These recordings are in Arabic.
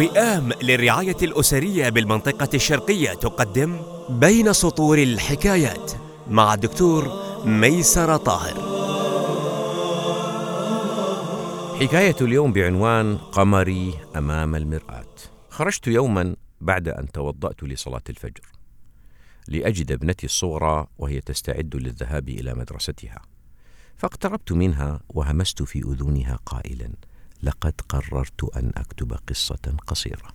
وئام للرعاية الأسرية بالمنطقة الشرقية تقدم بين سطور الحكايات مع الدكتور ميسر طاهر. حكاية اليوم بعنوان قمري أمام المرآة. خرجت يوما بعد أن توضأت لصلاة الفجر لأجد ابنتي الصغرى وهي تستعد للذهاب إلى مدرستها فاقتربت منها وهمست في أذنها قائلا. لقد قررت أن أكتب قصة قصيرة.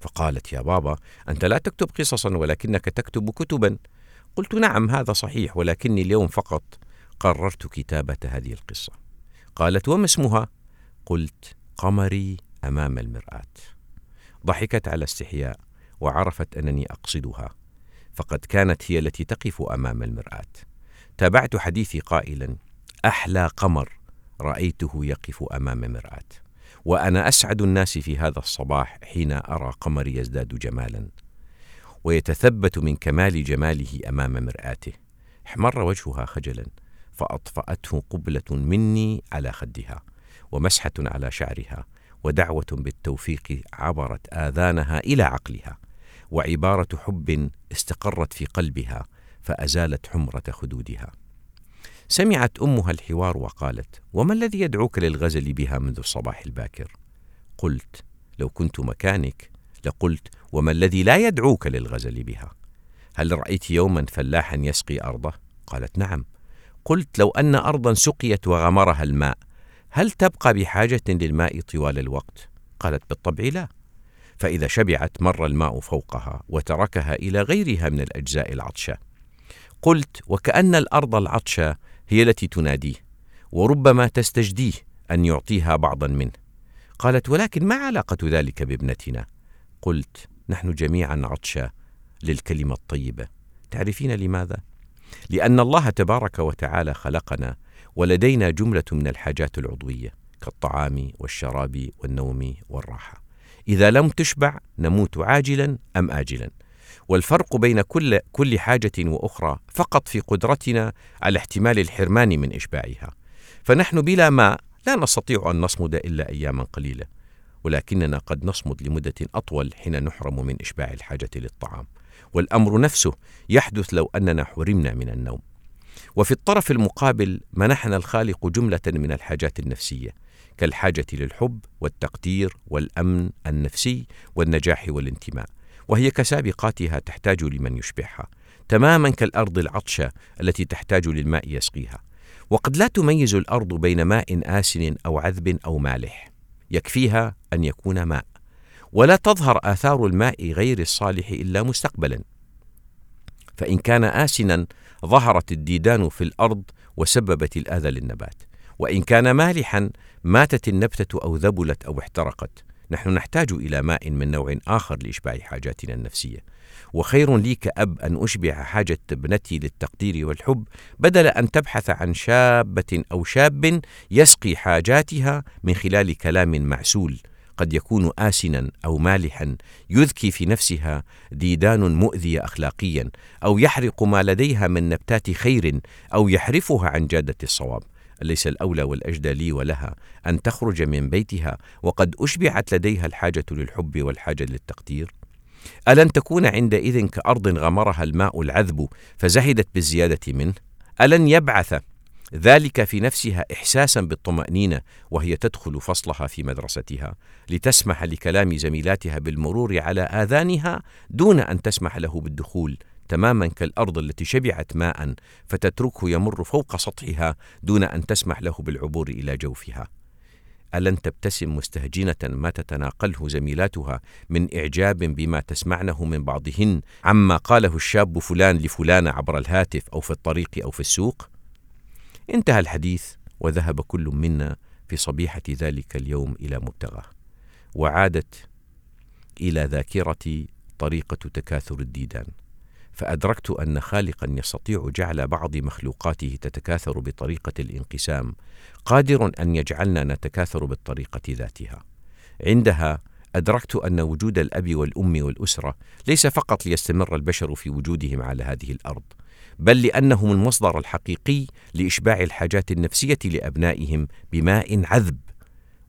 فقالت يا بابا أنت لا تكتب قصصا ولكنك تكتب كتبا. قلت نعم هذا صحيح ولكني اليوم فقط قررت كتابة هذه القصة. قالت وما اسمها؟ قلت قمري أمام المرآة. ضحكت على استحياء وعرفت أنني أقصدها فقد كانت هي التي تقف أمام المرآة. تابعت حديثي قائلا أحلى قمر. رأيته يقف أمام مرآة. وأنا أسعد الناس في هذا الصباح حين أرى قمري يزداد جمالا ويتثبت من كمال جماله أمام مرآته. احمر وجهها خجلا فأطفأته قبلة مني على خدها ومسحة على شعرها ودعوة بالتوفيق عبرت آذانها إلى عقلها وعبارة حب استقرت في قلبها فأزالت حمرة خدودها. سمعت أمها الحوار وقالت وما الذي يدعوك للغزل بها منذ الصباح الباكر؟ قلت لو كنت مكانك لقلت وما الذي لا يدعوك للغزل بها؟ هل رأيت يوما فلاحا يسقي أرضه؟ قالت نعم. قلت لو أن أرضا سقيت وغمرها الماء هل تبقى بحاجة للماء طوال الوقت؟ قالت بالطبع لا. فإذا شبعت مر الماء فوقها وتركها إلى غيرها من الأجزاء العطشة. قلت وكأن الأرض العطشة هي التي تناديه وربما تستجديه أن يعطيها بعضا منه. قالت ولكن ما علاقة ذلك بابنتنا؟ قلت نحن جميعا عطشى للكلمة الطيبة. تعرفين لماذا؟ لأن الله تبارك وتعالى خلقنا ولدينا جملة من الحاجات العضوية كالطعام والشراب والنوم والراحة. إذا لم تشبع نموت عاجلا أم اجلا؟ والفرق بين كل كل حاجة وأخرى فقط في قدرتنا على احتمال الحرمان من إشباعها. فنحن بلا ماء لا نستطيع أن نصمد إلا أياما قليلة ولكننا قد نصمد لمدة أطول حين نحرم من إشباع الحاجة للطعام. والأمر نفسه يحدث لو أننا حرمنا من النوم. وفي الطرف المقابل منحنا الخالق جملة من الحاجات النفسية كالحاجة للحب والتقدير والأمن النفسي والنجاح والانتماء. وهي كسابقاتها تحتاج لمن يشبعها تماما كالأرض العطشه التي تحتاج للماء يسقيها. وقد لا تميز الأرض بين ماء آسن أو عذب أو مالح يكفيها أن يكون ماء. ولا تظهر آثار الماء غير الصالح إلا مستقبلا. فإن كان آسنا ظهرت الديدان في الأرض وسببت الأذى للنبات. وإن كان مالحا ماتت النبتة أو ذبلت أو احترقت. نحن نحتاج إلى ماء من نوع آخر لإشباع حاجاتنا النفسية. وخير لي كأب أن أشبع حاجة ابنتي للتقدير والحب بدل أن تبحث عن شابة أو شاب يسقي حاجاتها من خلال كلام معسول قد يكون آسنا أو مالحا يذكي في نفسها ديدان مؤذية أخلاقيا أو يحرق ما لديها من نبتات خير أو يحرفها عن جادة الصواب. أليس الأولى والأجدى لي ولها أن تخرج من بيتها وقد أشبعت لديها الحاجة للحب والحاجة للتقدير؟ ألن تكون عندئذ كأرض غمرها الماء العذب فزهدت بالزيادة منه؟ ألن يبعث ذلك في نفسها إحساسا بالطمأنينة وهي تدخل فصلها في مدرستها لتسمح لكلام زميلاتها بالمرور على آذانها دون أن تسمح له بالدخول تماما كالأرض التي شبعت ماء فتتركه يمر فوق سطحها دون أن تسمح له بالعبور إلى جوفها. ألن تبتسم مستهجنة ما تتناقله زميلاتها من إعجاب بما تسمعنه من بعضهن عما قاله الشاب فلان لفلان عبر الهاتف أو في الطريق أو في السوق؟ انتهى الحديث وذهب كل منا في صبيحة ذلك اليوم إلى مبتغاه. وعادت إلى ذاكرتي طريقة تكاثر الديدان. فأدركت أن خالقا يستطيع جعل بعض مخلوقاته تتكاثر بطريقة الانقسام قادر أن يجعلنا نتكاثر بالطريقة ذاتها. عندها أدركت أن وجود الأب والأم والأسرة ليس فقط ليستمر البشر في وجودهم على هذه الأرض، بل لأنهم المصدر الحقيقي لإشباع الحاجات النفسية لأبنائهم بماء عذب،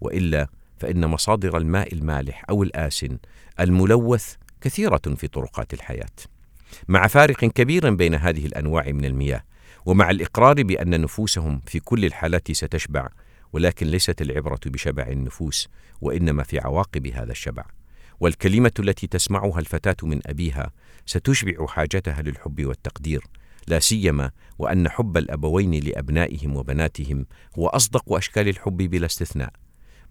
وإلا فإن مصادر الماء المالح أو الآسن الملوث كثيرة في طرقات الحياة مع فارق كبير بين هذه الأنواع من المياه ومع الإقرار بأن نفوسهم في كل الحالات ستشبع ولكن ليست العبرة بشبع النفوس وإنما في عواقب هذا الشبع. والكلمة التي تسمعها الفتاة من أبيها ستشبع حاجتها للحب والتقدير لا سيما وأن حب الأبوين لأبنائهم وبناتهم هو أصدق أشكال الحب بلا استثناء.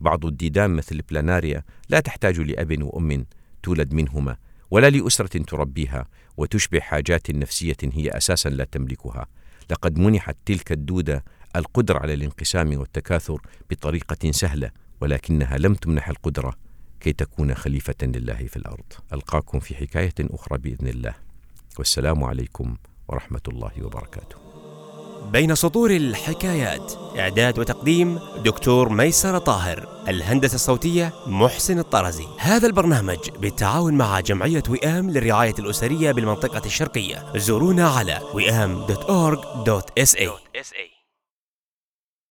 بعض الديدان مثل البلاناريا لا تحتاج لأب وأم تولد منهما ولا لأسرة تربيها وتشبع حاجات نفسية هي أساسا لا تملكها. لقد منحت تلك الدودة القدرة على الانقسام والتكاثر بطريقة سهلة ولكنها لم تمنح القدرة كي تكون خليفة لله في الأرض. ألقاكم في حكاية أخرى بإذن الله. والسلام عليكم ورحمة الله وبركاته. بين سطور الحكايات. إعداد وتقديم دكتور ميسر طاهر الهندسة الصوتية محسن الطرزي. هذا البرنامج بالتعاون مع جمعية وئام للرعاية الأسرية بالمنطقة الشرقية. زورونا على وئام.org.sa